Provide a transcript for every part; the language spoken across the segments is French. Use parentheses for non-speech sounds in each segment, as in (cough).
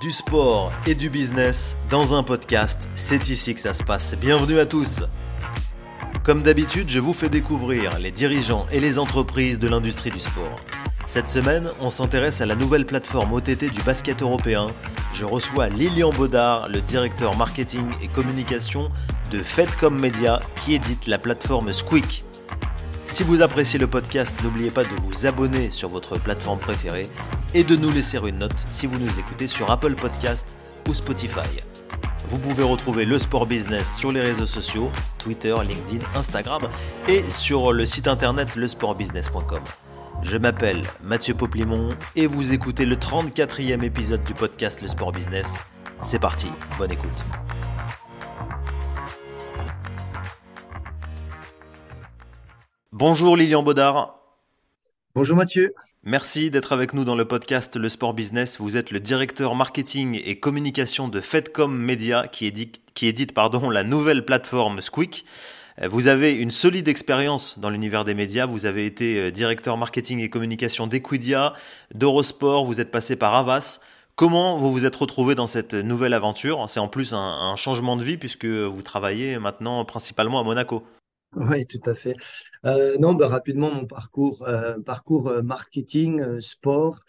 Du sport et du business dans un podcast, c'est ici que ça se passe. Bienvenue à tous. Comme d'habitude, je vous fais découvrir les dirigeants et les entreprises de l'industrie du sport. Cette semaine, on s'intéresse à la nouvelle plateforme OTT du basket européen. Je reçois Lilian Baudard, le directeur marketing et communication de Fedcom Media, qui édite la plateforme Squeak. Si vous appréciez le podcast, n'oubliez pas de vous abonner sur votre plateforme préférée et de nous laisser une note si vous nous écoutez sur Apple Podcast ou Spotify. Vous pouvez retrouver le sport business sur les réseaux sociaux, Twitter, LinkedIn, Instagram et sur le site internet lesportbusiness.com. Je m'appelle Mathieu Poplimon et vous écoutez le 34e épisode du podcast Le Sport Business. C'est parti, bonne écoute. Bonjour Lilian Baudard. Bonjour Mathieu. Merci d'être avec nous dans le podcast Le Sport Business. Vous êtes le directeur marketing et communication de Fedcom Media qui édite, pardon, la nouvelle plateforme Squeak. Vous avez une solide expérience dans l'univers des médias. Vous avez été euh, directeur marketing et communication d'Equidia, d'Eurosport. Vous êtes passé par Avas. Comment vous vous êtes retrouvé dans cette nouvelle aventure? C'est en plus un changement de vie puisque vous travaillez maintenant principalement à Monaco. Oui, tout à fait. Euh, non, bah, rapidement, mon parcours, euh, parcours euh, marketing, sport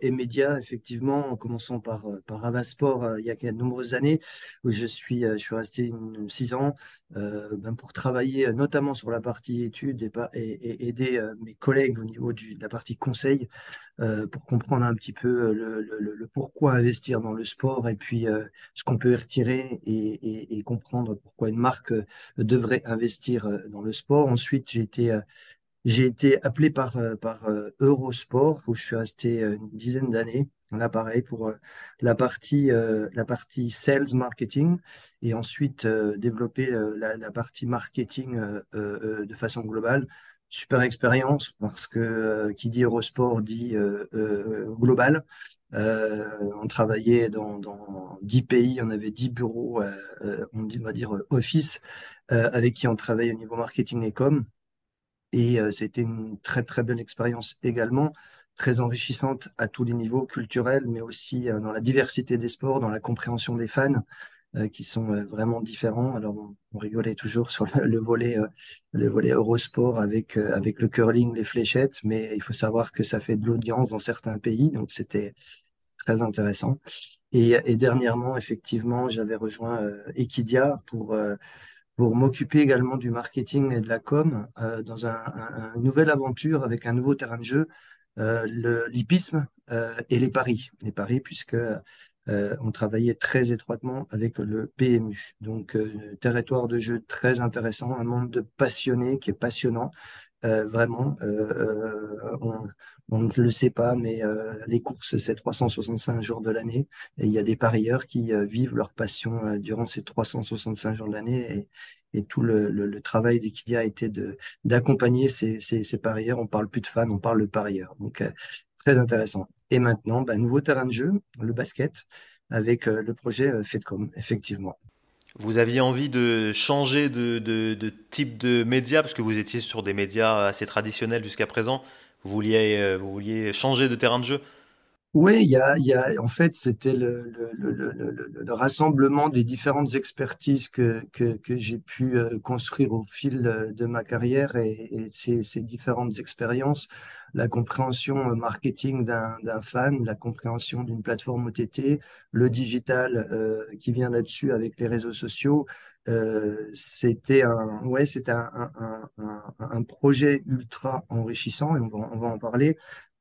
et médias, effectivement, en commençant par, par Avasport il y a de nombreuses années, où je suis, je suis resté six ans ben, pour travailler notamment sur la partie études et, aider mes collègues au niveau de la partie conseil pour comprendre un petit peu le, pourquoi investir dans le sport et puis ce qu'on peut y retirer et, et, comprendre pourquoi une marque devrait investir dans le sport. Ensuite, j'ai euh, j'ai été appelé par, euh, par euh, Eurosport, où je suis resté une dizaine d'années. Là, pareil, pour la partie, la partie sales marketing et ensuite développer la, partie marketing de façon globale. Super expérience parce que qui dit Eurosport dit global. On travaillait dans, dans 10 pays, on avait 10 bureaux, on va dire office, avec qui on travaille au niveau marketing et com. Et euh, c'était une très très belle expérience également, très enrichissante à tous les niveaux culturels, mais aussi euh, dans la diversité des sports, dans la compréhension des fans euh, qui sont euh, vraiment différents. Alors on, rigolait toujours sur le, le volet euh, le volet Eurosport avec euh, avec le curling, les fléchettes, mais il faut savoir que ça fait de l'audience dans certains pays, donc c'était très intéressant. Et, dernièrement, effectivement, j'avais rejoint euh, Equidia pour euh, pour m'occuper également du marketing et de la com euh, dans un, un- une nouvelle aventure avec un nouveau terrain de jeu, euh, l'hippisme euh, et les paris. Les paris, puisque euh, on travaillait très étroitement avec le PMU. Donc, euh, territoire de jeu très intéressant, un monde de passionnés qui est passionnant. Euh, vraiment, euh, euh, on, ne le sait pas, mais les courses, c'est 365 jours de l'année. Et il y a des parieurs qui vivent leur passion durant ces 365 jours de l'année. Et, tout le, travail d'Equidia a été d'accompagner ces, parieurs. On parle plus de fans, on parle de parieurs. Donc, très intéressant. Et maintenant, ben, nouveau terrain de jeu, le basket, avec le projet Fedcom, effectivement. Vous aviez envie de changer de, type de média parce que vous étiez sur des médias assez traditionnels jusqu'à présent. Vous vouliez, euh, vous vouliez changer de terrain de jeu? Oui, il y a, en fait, c'était le, le, le, le, le, le- le rassemblement des différentes expertises que, que, j'ai pu euh, construire au fil euh, de ma carrière et, ces, différentes expériences, la compréhension euh, marketing d'un, fan, la compréhension d'une plateforme OTT, le digital qui vient là-dessus avec les réseaux sociaux. C'était un, ouais, c'était un, projet ultra enrichissant et on va en parler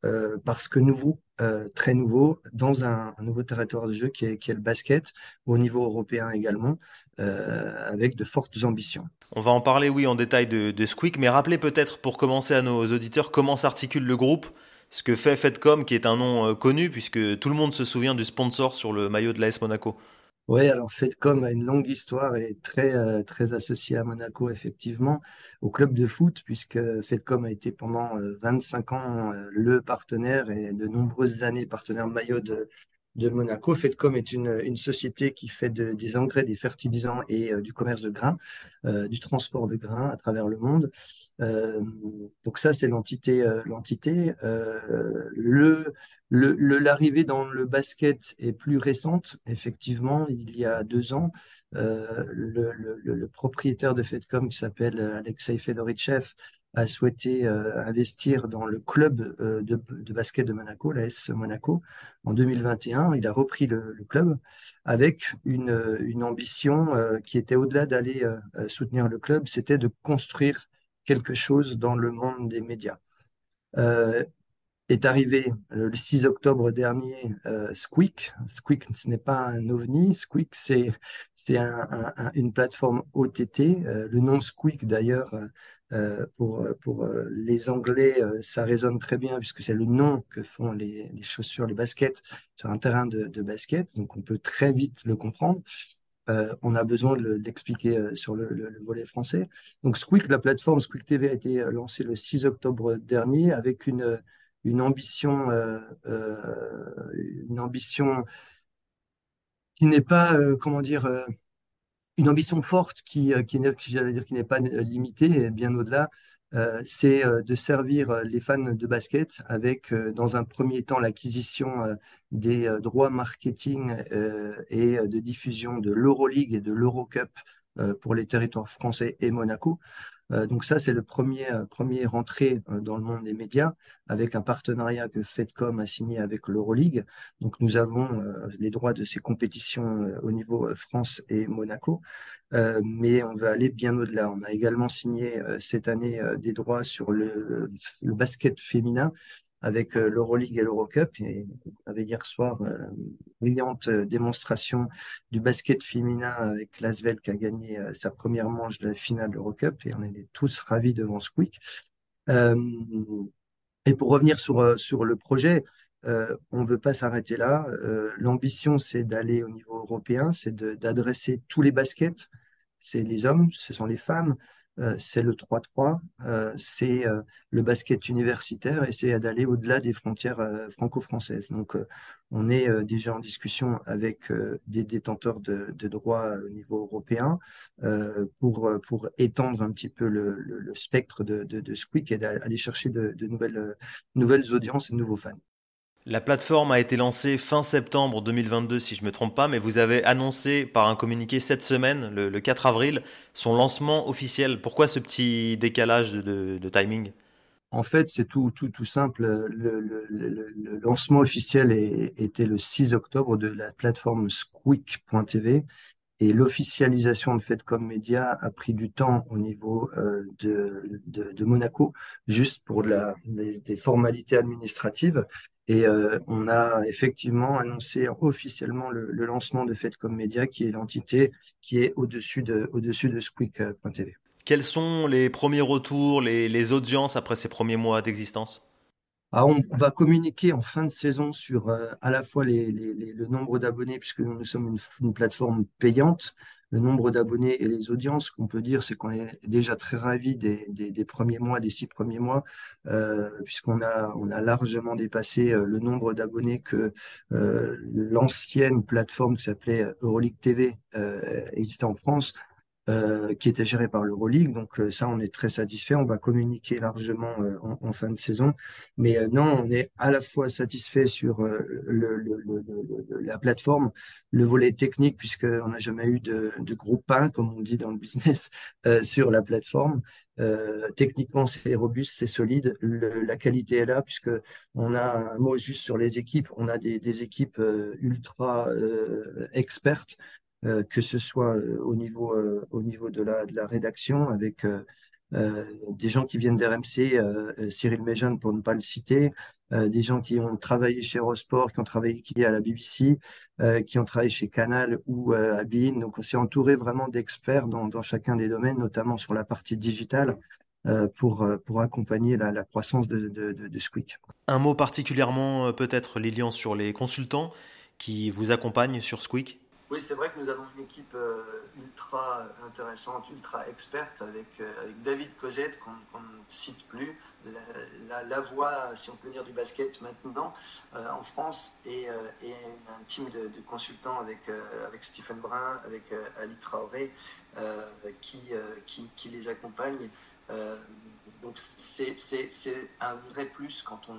euh, parce que nouveau, euh, très nouveau, dans un, nouveau territoire de jeu qui est, le basket, au niveau européen également, euh, avec de fortes ambitions. On va en parler, oui, en détail de, de Squeak, mais rappelez peut-être pour commencer à nos auditeurs comment s'articule le groupe, ce que fait Fedcom, qui est un nom connu puisque tout le monde se souvient du sponsor sur le maillot de l'AS Monaco. Oui, alors Fedcom a une longue histoire et très, euh, très associé à Monaco, effectivement, au club de foot, puisque Fedcom a été pendant euh, 25 ans euh, le partenaire et de nombreuses années partenaire maillot de, de Monaco. Fedcom est une, société qui fait des engrais, des fertilisants et du commerce de grains, du transport de grains à travers le monde. donc ça, c'est l'entité. l'entité. le L'arrivée dans le basket est plus récente, effectivement, il y a deux ans. Euh, le, propriétaire de Fedcom, qui s'appelle Alexei Fedorichev, a souhaité euh, investir dans le club euh, de, basket de Monaco, l'AS Monaco, en 2021. Il a repris le, club avec une, ambition qui était au-delà d'aller soutenir le club, c'était de construire quelque chose dans le monde des médias. Euh, est arrivé le 6 octobre dernier euh, Squeak. Squeak, ce n'est pas un ovni. Squeak, c'est c'est un, un, une plateforme OTT. Euh, le nom Squeak, d'ailleurs, euh, pour pour les Anglais, ça résonne très bien puisque c'est le nom que font les, chaussures, les baskets sur un terrain de, basket. Donc, on peut très vite le comprendre. on a besoin de l'expliquer sur le, le, le, volet français. Donc Squeak, la plateforme Squeak TV a été lancée le 6 octobre dernier avec une une ambition, euh, euh, une ambition qui n'est pas, euh, comment dire, une ambition forte qui, dire, qui n'est pas limitée, et bien au-delà, c'est de servir les fans de basket avec, dans un premier temps, l'acquisition des droits marketing et de diffusion de l'Euroleague et de l'Eurocup pour les territoires français et Monaco. Euh, donc ça, c'est le premier, euh, premier rentrée euh, dans le monde des médias avec un partenariat que Fedcom a signé avec l'Euroleague. Donc nous avons les droits de ces compétitions au niveau France et Monaco, mais on veut aller bien au-delà. On a également signé cette année des droits sur le basket féminin avec euh, l'Euroleague et l'Eurocup. Et on avait hier soir une euh, brillante euh, démonstration du basket féminin avec Lasvel qui a gagné sa première manche de la finale de l'Eurocup et on est tous ravis devant Squeak. et pour revenir sur, sur le projet, on ne veut pas s'arrêter là. L'ambition, c'est d'aller au niveau européen, c'est d'adresser tous les baskets. C'est les hommes, ce sont les femmes, euh, c'est le 3-3, euh, c'est euh, le basket universitaire et c'est d'aller au-delà des frontières franco-françaises. Donc, on est déjà en discussion avec des détenteurs de, droits au niveau européen pour, pour étendre un petit peu le, spectre de, de, Squeak et d'aller chercher de, nouvelles, nouvelles audiences et de nouveaux fans. La plateforme a été lancée fin septembre 2022, si je ne me trompe pas, mais vous avez annoncé par un communiqué cette semaine, le, 4 avril, son lancement officiel. Pourquoi ce petit décalage de, timing? En fait, c'est tout, simple. Le, lancement officiel était le 6 octobre de la plateforme squeak.tv et l'officialisation de Fedcom Media a pris du temps au niveau euh, de, Monaco, juste pour des formalités administratives. Et euh, on a effectivement annoncé officiellement le, lancement de Fedcom Media, qui est l'entité qui est au-dessus de, de Squeak.tv. Quels sont les premiers retours, les audiences après ces premiers mois d'existence? Ah, on va communiquer en fin de saison sur euh, à la fois le nombre d'abonnés, puisque nous, sommes une, plateforme payante, le nombre d'abonnés et les audiences. Ce qu'on peut dire, c'est qu'on est déjà très ravis des, premiers mois, des six premiers mois, euh, puisqu'on a, largement dépassé euh, le nombre d'abonnés que l'ancienne plateforme qui s'appelait Euroleague TV existait en France. Euh, qui était géré par l'Euroleague. Donc euh, ça, on est très satisfait. On va communiquer largement euh, en, fin de saison. Mais non, on est à la fois satisfait sur le, la plateforme, le volet technique, puisqu'on n'a jamais eu de, de groupe 1, comme on dit dans le business, (laughs) sur la plateforme. techniquement, c'est robuste, c'est solide. la qualité est là, puisque on a un mot juste sur les équipes. On a des, des équipes ultra expertes euh, que ce soit euh, au niveau, euh, au niveau de, la, de la rédaction avec des gens qui viennent d'RMC, Cyril Méjean pour ne pas le citer, des gens qui ont travaillé chez Eurosport, qui ont travaillé à la BBC, qui ont travaillé chez Canal ou à Bein. Donc on s'est entouré vraiment d'experts dans, dans, chacun des domaines, notamment sur la partie digitale. pour, pour accompagner la, croissance de, de Squeak. Un mot particulièrement peut-être, Lilian, sur les consultants qui vous accompagnent sur Squeak Oui, c'est vrai que nous avons une équipe euh, ultra intéressante, ultra experte avec, euh, David Cosette, qu'on ne cite plus, la, voix, si on peut dire, du basket maintenant euh, en France, et, un team de, consultants avec, Stephen Brun, avec Ali Traoré, qui, qui, les accompagne. donc c'est un vrai plus quand on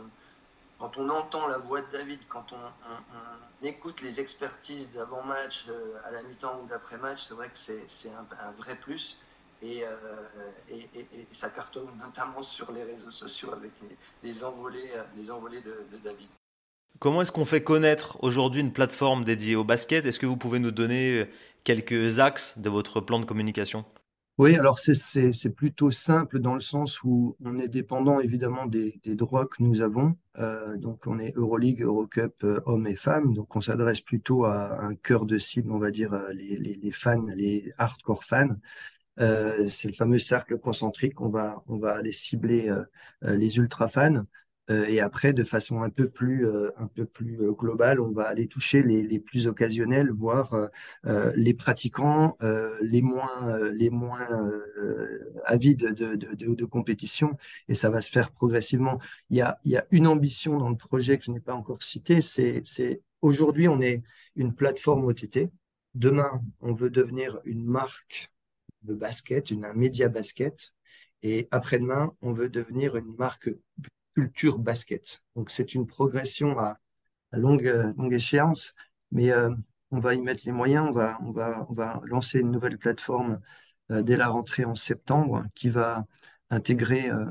quand on entend la voix de David, quand on, écoute les expertises d'avant-match, à la mi-temps ou d'après-match, c'est vrai que c'est un, vrai plus. Euh, et, ça cartonne notamment sur les réseaux sociaux avec les, envolées, les envolées de, de David. Comment est-ce qu'on fait connaître aujourd'hui une plateforme dédiée au basket? Est-ce que vous pouvez nous donner quelques axes de votre plan de communication? Oui, alors c'est plutôt simple dans le sens où on est dépendant évidemment des, droits que nous avons. Euh, donc on est Euroleague, Eurocup, euh, hommes et femmes. Donc on s'adresse plutôt à un cœur de cible, on va dire euh, les, les, fans, les hardcore fans. c'est le fameux cercle concentrique. On va, on va aller cibler les ultra fans. Euh, et après, de façon un peu plus, euh, un peu plus euh, globale, on va aller toucher les, les plus occasionnels, voire les pratiquants, les moins, les moins avides de, de, compétition. Et ça va se faire progressivement. Il y a, il y a une ambition dans le projet que je n'ai pas encore cité. C'est, c'est aujourd'hui, on est une plateforme OTT. Demain, on veut devenir une marque de basket, une, un média basket. Et après-demain, on veut devenir une marque culture basket. Donc c'est une progression à, longue, longue échéance, mais euh, on va y mettre les moyens. On va, on va, on va lancer une nouvelle plateforme euh, dès la rentrée en septembre qui va intégrer euh,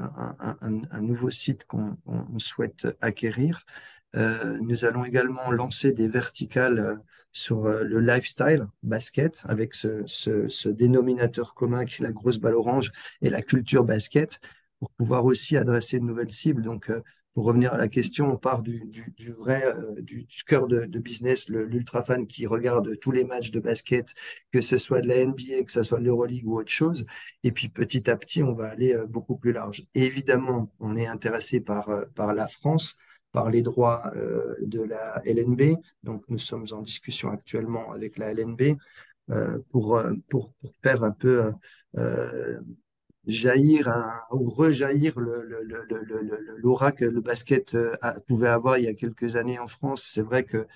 un, nouveau site qu'on souhaite acquérir. nous allons également lancer des verticales sur le lifestyle basket avec ce, ce, ce, dénominateur commun qui est la grosse balle orange et la culture basket pour pouvoir aussi adresser de nouvelles cibles. Donc, euh, pour revenir à la question, on part du, du, vrai, euh, du, cœur de, de business, l'ultra fan qui regarde tous les matchs de basket, que ce soit de la NBA, que ce soit de l'Euroleague ou autre chose. Et puis petit à petit, on va aller euh, beaucoup plus large. Évidemment, on est intéressé par, par la France, par les droits de la LNB. Donc nous sommes en discussion actuellement avec la LNB pour, pour, pour faire un peu jaillir ou rejaillir l'aura que le basket euh, pouvait avoir il y a quelques années en France. C'est vrai que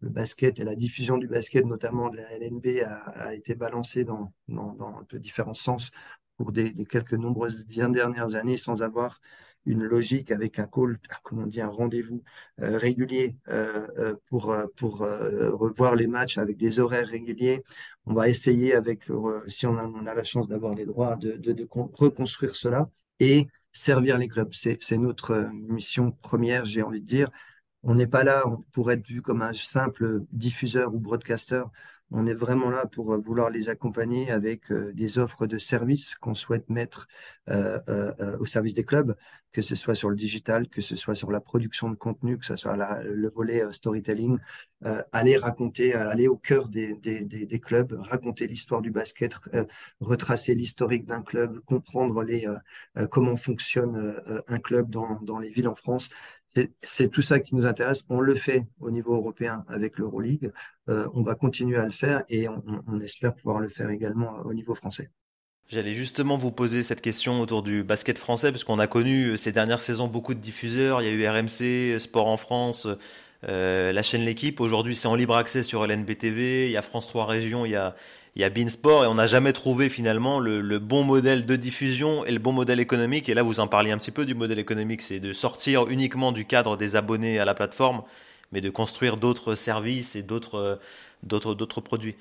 le basket et la diffusion du basket, notamment de la LNB, a, été balancée dans, dans, dans, différents sens pour des, des quelques nombreuses dernières années sans avoir une logique avec un call, comment on dit, un rendez-vous euh, régulier euh, euh, pour, pour revoir les matchs avec des horaires réguliers. On va essayer avec, si on a, on a la chance d'avoir les droits, de, de, de, reconstruire cela et servir les clubs. C'est notre mission première, j'ai envie de dire. On n'est pas là pour être vu comme un simple diffuseur ou broadcaster. On est vraiment là pour vouloir les accompagner avec des offres de services qu'on souhaite mettre au service des clubs que ce soit sur le digital, que ce soit sur la production de contenu, que ce soit le volet euh, storytelling, euh, aller raconter, euh, aller au cœur des, des, des, clubs, raconter l'histoire du basket, retracer l'historique d'un club, comprendre les, comment fonctionne un club dans, dans les villes en France. C'est tout ça qui nous intéresse. On le fait au niveau européen avec l'Euroleague. on va continuer à le faire et on, espère pouvoir le faire également au niveau français. J'allais justement vous poser cette question autour du basket français, parce qu'on a connu euh, ces dernières saisons beaucoup de diffuseurs. Il y a eu RMC, Sport en France, euh, la chaîne L'équipe. Aujourd'hui, c'est en libre accès sur LNBTV. Il y a France 3 Régions, il y a, il y a Beansport. Et on n'a jamais trouvé finalement le, le, bon modèle de diffusion et le bon modèle économique. Et là, vous en parliez un petit peu du modèle économique. C'est de sortir uniquement du cadre des abonnés à la plateforme, mais de construire d'autres services et d'autres, euh, d'autres, d'autres produits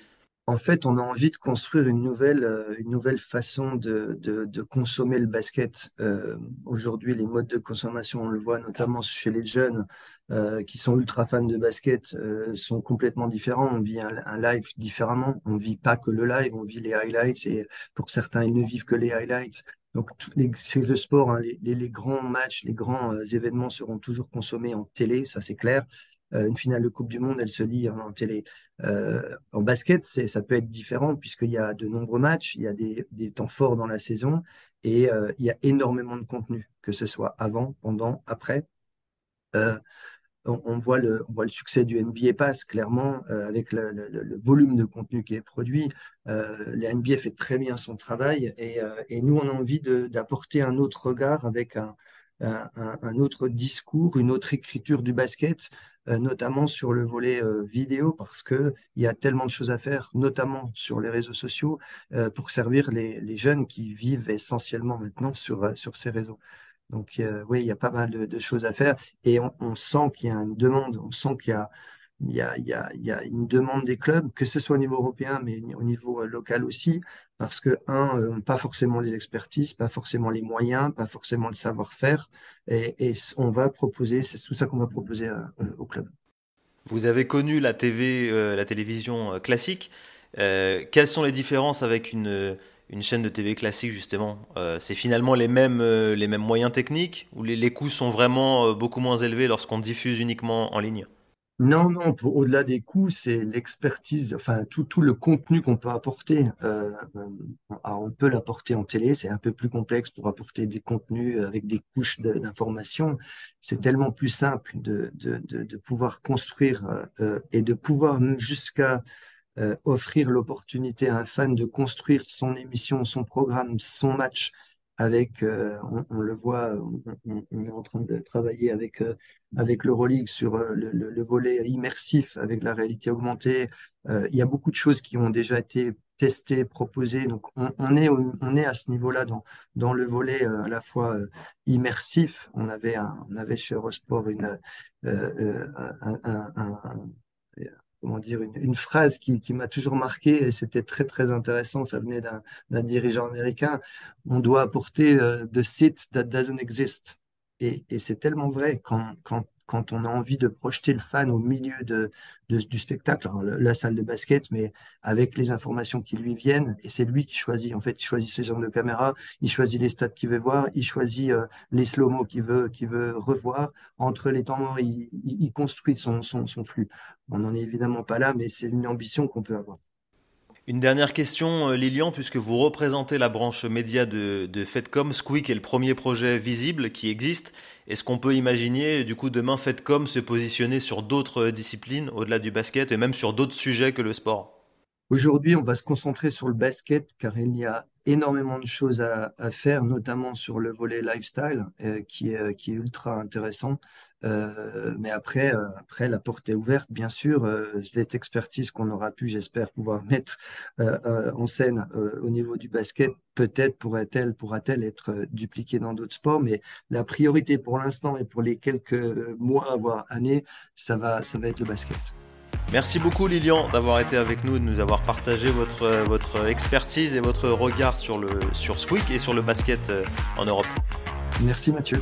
en fait, on a envie de construire une nouvelle, euh, une nouvelle façon de, consommer le basket. Euh, aujourd'hui, les modes de consommation, on le voit notamment chez les jeunes euh, qui sont ultra fans de basket, sont complètement différents. On vit un, live différemment. On vit pas que le live, on vit les highlights et pour certains, ils ne vivent que les highlights. Donc, les, ces sports, hein, les, les, grands matchs, les grands événements seront toujours consommés en télé, ça c'est clair. Euh, une finale de Coupe du Monde, elle se lit en, télé. Euh, en basket, ça peut être différent puisqu'il y a de nombreux matchs, il y a des, temps forts dans la saison et euh, il y a énormément de contenu, que ce soit avant, pendant, après. on, voit le, succès du NBA Pass, clairement, avec le, volume de contenu qui est produit. le NBA fait très bien son travail et, nous, on a envie d'apporter un autre regard avec un, autre discours, une autre écriture du basket, notamment sur le volet euh, vidéo, parce qu'il y a tellement de choses à faire, notamment sur les réseaux sociaux, euh, pour servir les, jeunes qui vivent essentiellement maintenant sur, ces réseaux. Donc oui, il y a pas mal de, choses à faire et on sent qu'il y a une demande, on sent qu'il y a il y, a, une demande des clubs, que ce soit au niveau européen, mais au niveau local aussi, parce que, un, pas forcément les expertises, pas forcément les moyens, pas forcément le savoir-faire, et, on va proposer, c'est tout ça qu'on va proposer au club. Vous avez connu la TV, euh, la télévision euh, classique. Euh, quelles sont les différences avec une, chaîne de TV classique justement? C'est finalement les mêmes, les mêmes moyens techniques ou les coûts sont vraiment beaucoup moins élevés lorsqu'on diffuse uniquement en ligne? Non, non, au-delà des coûts, c'est l'expertise, enfin tout, tout le contenu qu'on peut apporter. Euh, on peut l'apporter en télé, c'est un peu plus complexe pour apporter des contenus avec des couches d'informations. C'est tellement plus simple de, de, de, de pouvoir construire euh, et de pouvoir jusqu'à euh, offrir l'opportunité à un fan de construire son émission, son programme, son match avec, euh, on, le voit, on, est en train de travailler avec euh, avec l'Euroleague sur euh, le, volet immersif avec la réalité augmentée. il y a beaucoup de choses qui ont déjà été testées, proposées. Donc on, est on est à ce niveau-là dans dans le volet à la fois immersif. On avait on avait chez Eurosport une un, un comment dire, une, phrase qui, m'a toujours marqué et c'était très très intéressant. Ça venait d'un dirigeant américain. On doit apporter euh, the seat that doesn't exist. Et, et c'est tellement vrai quand, quand quand on a envie de projeter le fan au milieu de, du spectacle, la, salle de basket, mais avec les informations qui lui viennent, et c'est lui qui choisit. En fait, il choisit ses angles de caméra, il choisit les stats qu'il veut voir, il choisit euh, les slow-mo qu'il veut, veut revoir. Entre les temps morts, il, il, construit son, son, son flux. On n'en est évidemment pas là, mais c'est une ambition qu'on peut avoir. Une dernière question, euh, Lilian, puisque vous représentez la branche média de, de Fedcom, Squeak est le premier projet visible qui existe. Est-ce qu'on peut imaginer, du coup, demain, Fedcom se positionner sur d'autres disciplines, au-delà du basket, et même sur d'autres sujets que le sport? Aujourd'hui, on va se concentrer sur le basket, car il y a énormément de choses à, faire, notamment sur le volet lifestyle, euh, qui, est, qui est ultra intéressant. Euh, mais après, euh, après, la porte est ouverte, bien sûr. cette expertise qu'on aura pu, j'espère, pouvoir (laughs) mettre en scène au niveau du basket, peut-être pourra-t-elle être dupliquée dans d'autres sports. Mais la priorité pour l'instant et pour les quelques mois, voire années, ça va, ça va être le basket. Merci beaucoup Lilian d'avoir été avec nous, de nous avoir partagé votre, votre expertise et votre regard sur, le, sur Squeak et sur le basket euh, en Europe. Merci Mathieu.